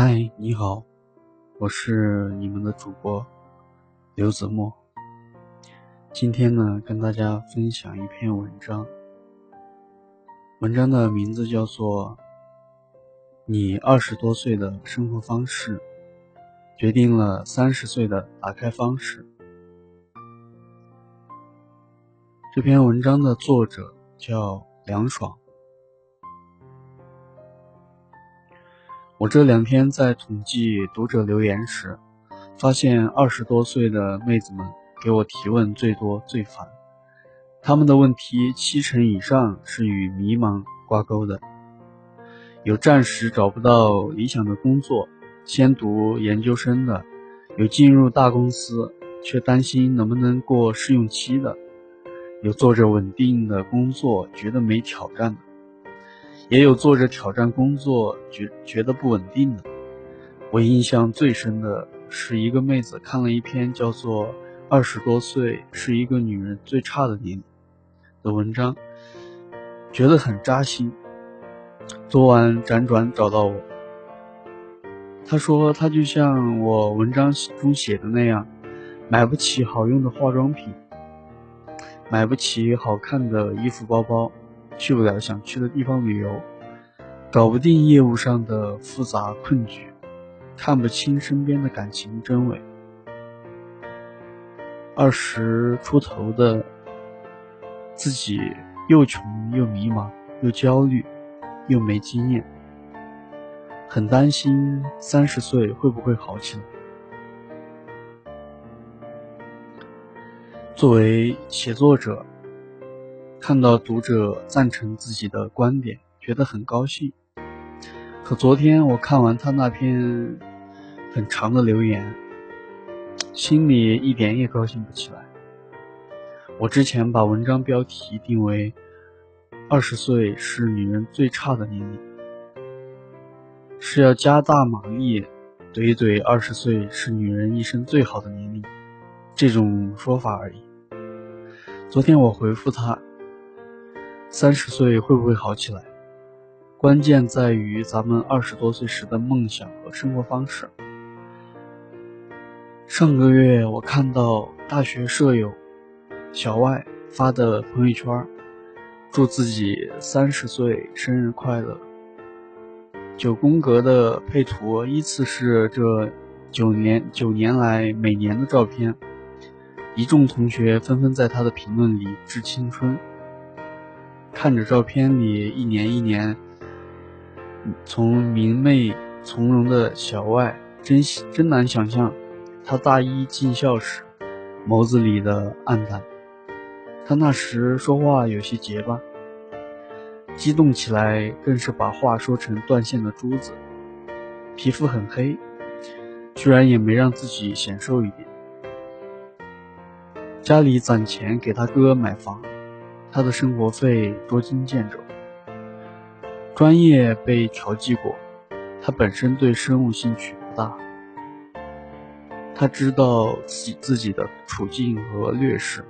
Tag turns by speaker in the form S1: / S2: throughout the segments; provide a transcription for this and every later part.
S1: 嗨，你好，我是你们的主播刘子墨。今天呢，跟大家分享一篇文章，文章的名字叫做《你二十多岁的生活方式决定了三十岁的打开方式》。这篇文章的作者叫梁爽。我这两天在统计读者留言时，发现二十多岁的妹子们给我提问最多最烦。他们的问题七成以上是与迷茫挂钩的，有暂时找不到理想的工作，先读研究生的；有进入大公司却担心能不能过试用期的；有做着稳定的工作觉得没挑战的。也有做着挑战工作觉觉得不稳定的。我印象最深的是一个妹子看了一篇叫做《二十多岁是一个女人最差的年龄》的文章，觉得很扎心。昨晚辗转找到我，她说她就像我文章中写的那样，买不起好用的化妆品，买不起好看的衣服包包。去不了想去的地方旅游，搞不定业务上的复杂困局，看不清身边的感情真伪。二十出头的自己又穷又迷茫又焦虑又没经验，很担心三十岁会不会好起来。作为写作者。看到读者赞成自己的观点，觉得很高兴。可昨天我看完他那篇很长的留言，心里一点也高兴不起来。我之前把文章标题定为“二十岁是女人最差的年龄”，是要加大马力怼一怼“二十岁是女人一生最好的年龄”这种说法而已。昨天我回复他。三十岁会不会好起来？关键在于咱们二十多岁时的梦想和生活方式。上个月我看到大学舍友小外发的朋友圈，祝自己三十岁生日快乐。九宫格的配图依次是这九年九年来每年的照片，一众同学纷纷在他的评论里致青春。看着照片里一年一年从明媚从容的小外，真真难想象他大一进校时眸子里的暗淡。他那时说话有些结巴，激动起来更是把话说成断线的珠子。皮肤很黑，居然也没让自己显瘦一点。家里攒钱给他哥买房。他的生活费捉襟见肘，专业被调剂过，他本身对生物兴趣不大。他知道自己自己的处境和劣势，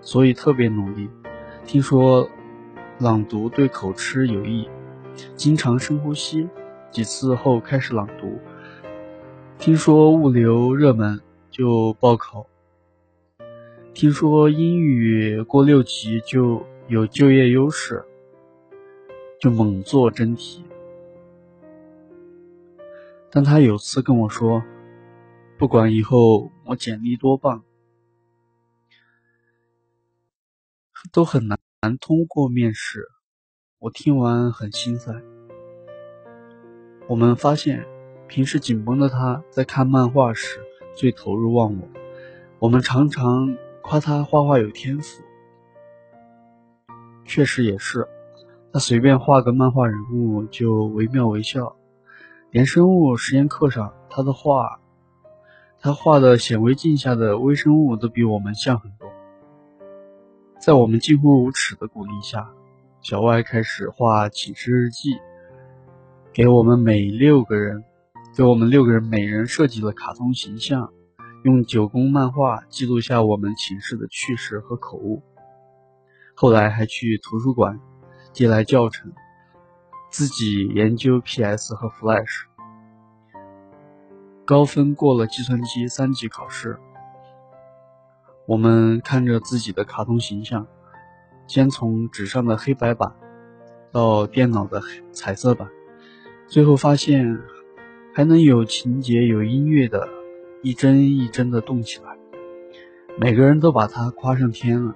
S1: 所以特别努力。听说朗读对口吃有益，经常深呼吸，几次后开始朗读。听说物流热门就报考。听说英语过六级就有就业优势，就猛做真题。但他有次跟我说，不管以后我简历多棒，都很难通过面试。我听完很心塞。我们发现，平时紧绷的他在看漫画时最投入忘我。我们常常。夸他画画有天赋，确实也是。他随便画个漫画人物就惟妙惟肖，连生物实验课上他的画，他画的显微镜下的微生物都比我们像很多。在我们近乎无耻的鼓励下，小外开始画寝室日记，给我们每六个人，给我们六个人每人设计了卡通形象。用九宫漫画记录下我们寝室的趣事和口误，后来还去图书馆借来教程，自己研究 PS 和 Flash。高分过了计算机三级考试。我们看着自己的卡通形象，先从纸上的黑白版，到电脑的彩色版，最后发现还能有情节、有音乐的，一帧一帧的动起来。每个人都把他夸上天了。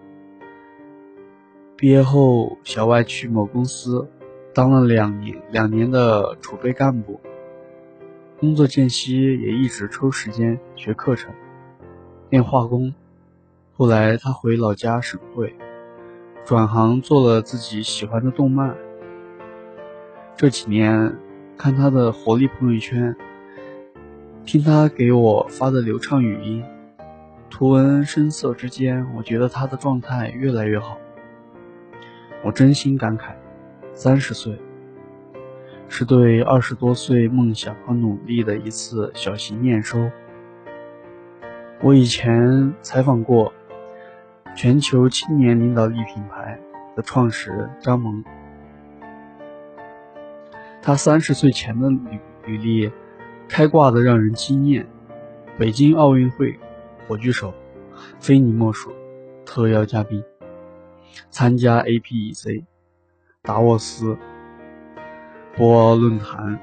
S1: 毕业后，小外去某公司当了两年两年的储备干部，工作间隙也一直抽时间学课程，练化工。后来他回老家省会，转行做了自己喜欢的动漫。这几年看他的活力朋友圈，听他给我发的流畅语音，图文声色之间，我觉得他的状态越来越好。我真心感慨，三十岁是对二十多岁梦想和努力的一次小型验收。我以前采访过。全球青年领导力品牌的创始人张萌，他三十岁前的履履历开挂的让人惊艳。北京奥运会火炬手，非你莫属。特邀嘉宾，参加 APEC、达沃斯、博鳌论坛，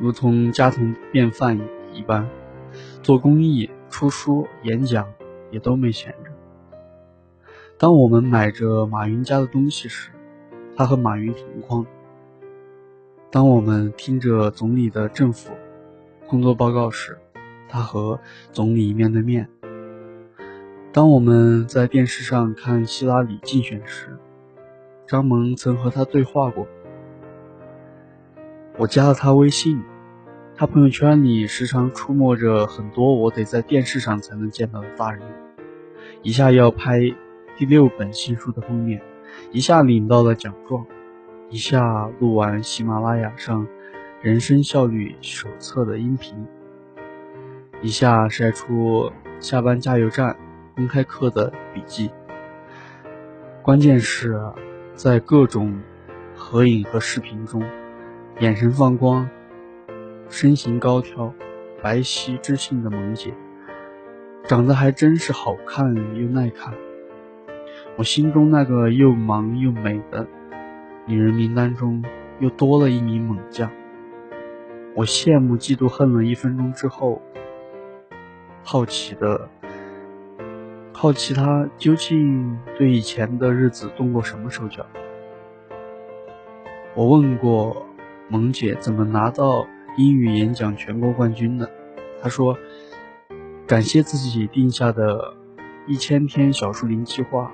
S1: 如同家常便饭一般。做公益、出书、演讲也都没闲着。当我们买着马云家的东西时，他和马云同框；当我们听着总理的政府工作报告时，他和总理面对面；当我们在电视上看希拉里竞选时，张萌曾和他对话过。我加了他微信，他朋友圈里时常出没着很多我得在电视上才能见到的大人物，一下要拍。第六本新书的封面，一下领到了奖状，一下录完喜马拉雅上人生效率手册的音频，一下晒出下班加油站公开课的笔记。关键是，在各种合影和视频中，眼神放光，身形高挑，白皙知性的萌姐，长得还真是好看又耐看。我心中那个又忙又美的女人名单中，又多了一名猛将。我羡慕、嫉妒、恨了一分钟之后，好奇的好奇她究竟对以前的日子动过什么手脚。我问过萌姐怎么拿到英语演讲全国冠军的，她说：“感谢自己定下的一千天小树林计划。”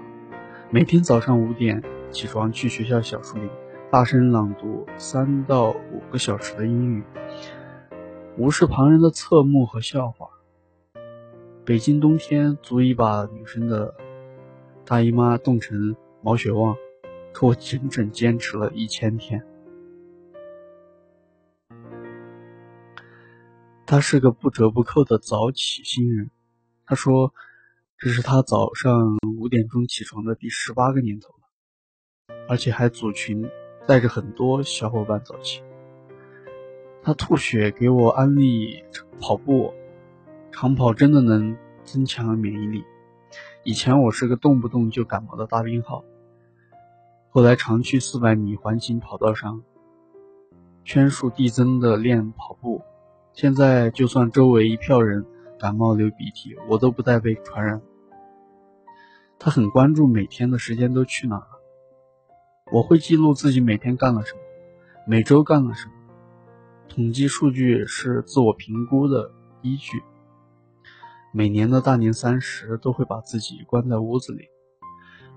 S1: 每天早上五点起床去学校小树林，大声朗读三到五个小时的英语，无视旁人的侧目和笑话。北京冬天足以把女生的大姨妈冻成毛血旺，可我整整坚持了一千天。他是个不折不扣的早起新人，他说。这是他早上五点钟起床的第十八个年头了，而且还组群带着很多小伙伴早起。他吐血给我安利跑步，长跑真的能增强免疫力。以前我是个动不动就感冒的大病号，后来常去四百米环形跑道上圈数递增的练跑步，现在就算周围一票人感冒流鼻涕，我都不带被传染。他很关注每天的时间都去哪了。我会记录自己每天干了什么，每周干了什么。统计数据是自我评估的依据。每年的大年三十都会把自己关在屋子里，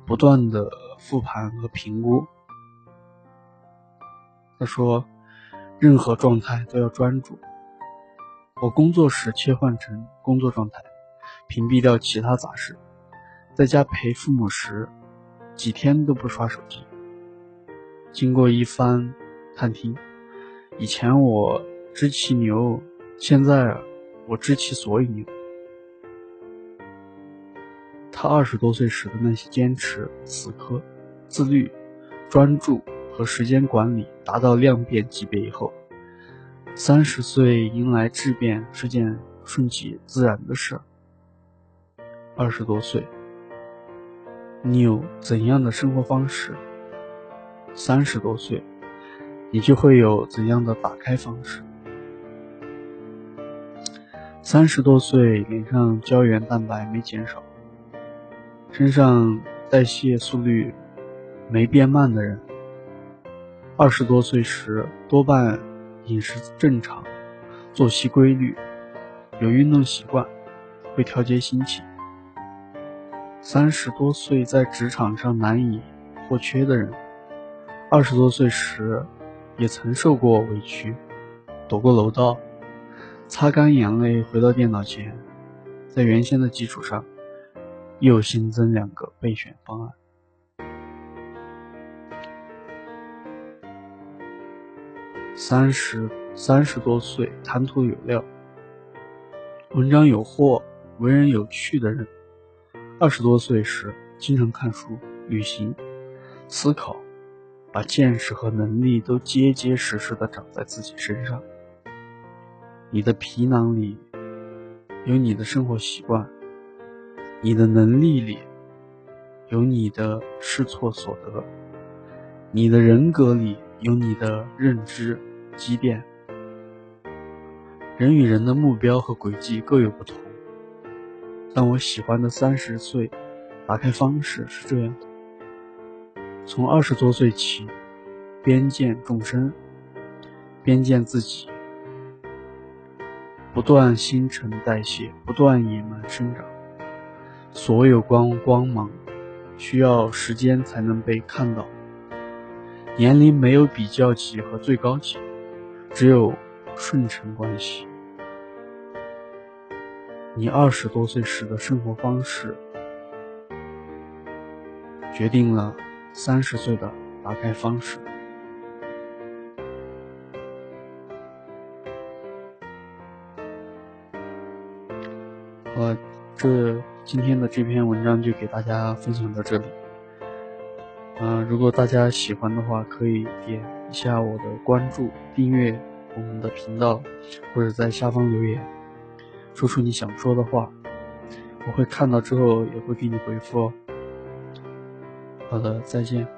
S1: 不断的复盘和评估。他说，任何状态都要专注。我工作时切换成工作状态，屏蔽掉其他杂事。在家陪父母时，几天都不刷手机。经过一番探听，以前我知其牛，现在我知其所以牛。他二十多岁时的那些坚持，此刻自律、专注和时间管理达到量变级别以后，三十岁迎来质变是件顺其自然的事。二十多岁，你有怎样的生活方式？三十多岁，你就会有怎样的打开方式。三十多岁，脸上胶原蛋白没减少，身上代谢速率没变慢的人，二十多岁时多半饮食正常，作息规律，有运动习惯，会调节心情。三十多岁在职场上难以或缺的人。二十多岁时，也曾受过委屈，躲过楼道，擦干眼泪回到电脑前，在原先的基础上，又新增两个备选方案。三十三十多岁，谈吐有料，文章有货，为人有趣的人。二十多岁时，经常看书、旅行、思考。把见识和能力都结结实实的长在自己身上。你的皮囊里有你的生活习惯，你的能力里有你的试错所得，你的人格里有你的认知积淀。人与人的目标和轨迹各有不同，但我喜欢的三十岁打开方式是这样的。从二十多岁起，边见众生，边见自己，不断新陈代谢，不断野蛮生长。所有光光芒需要时间才能被看到。年龄没有比较级和最高级，只有顺承关系。你二十多岁时的生活方式，决定了。三十岁的打开方式。好，这今天的这篇文章就给大家分享到这里。嗯，如果大家喜欢的话，可以点一下我的关注、订阅我们的频道，或者在下方留言，说出你想说的话，我会看到之后也会给你回复哦。好的，再见。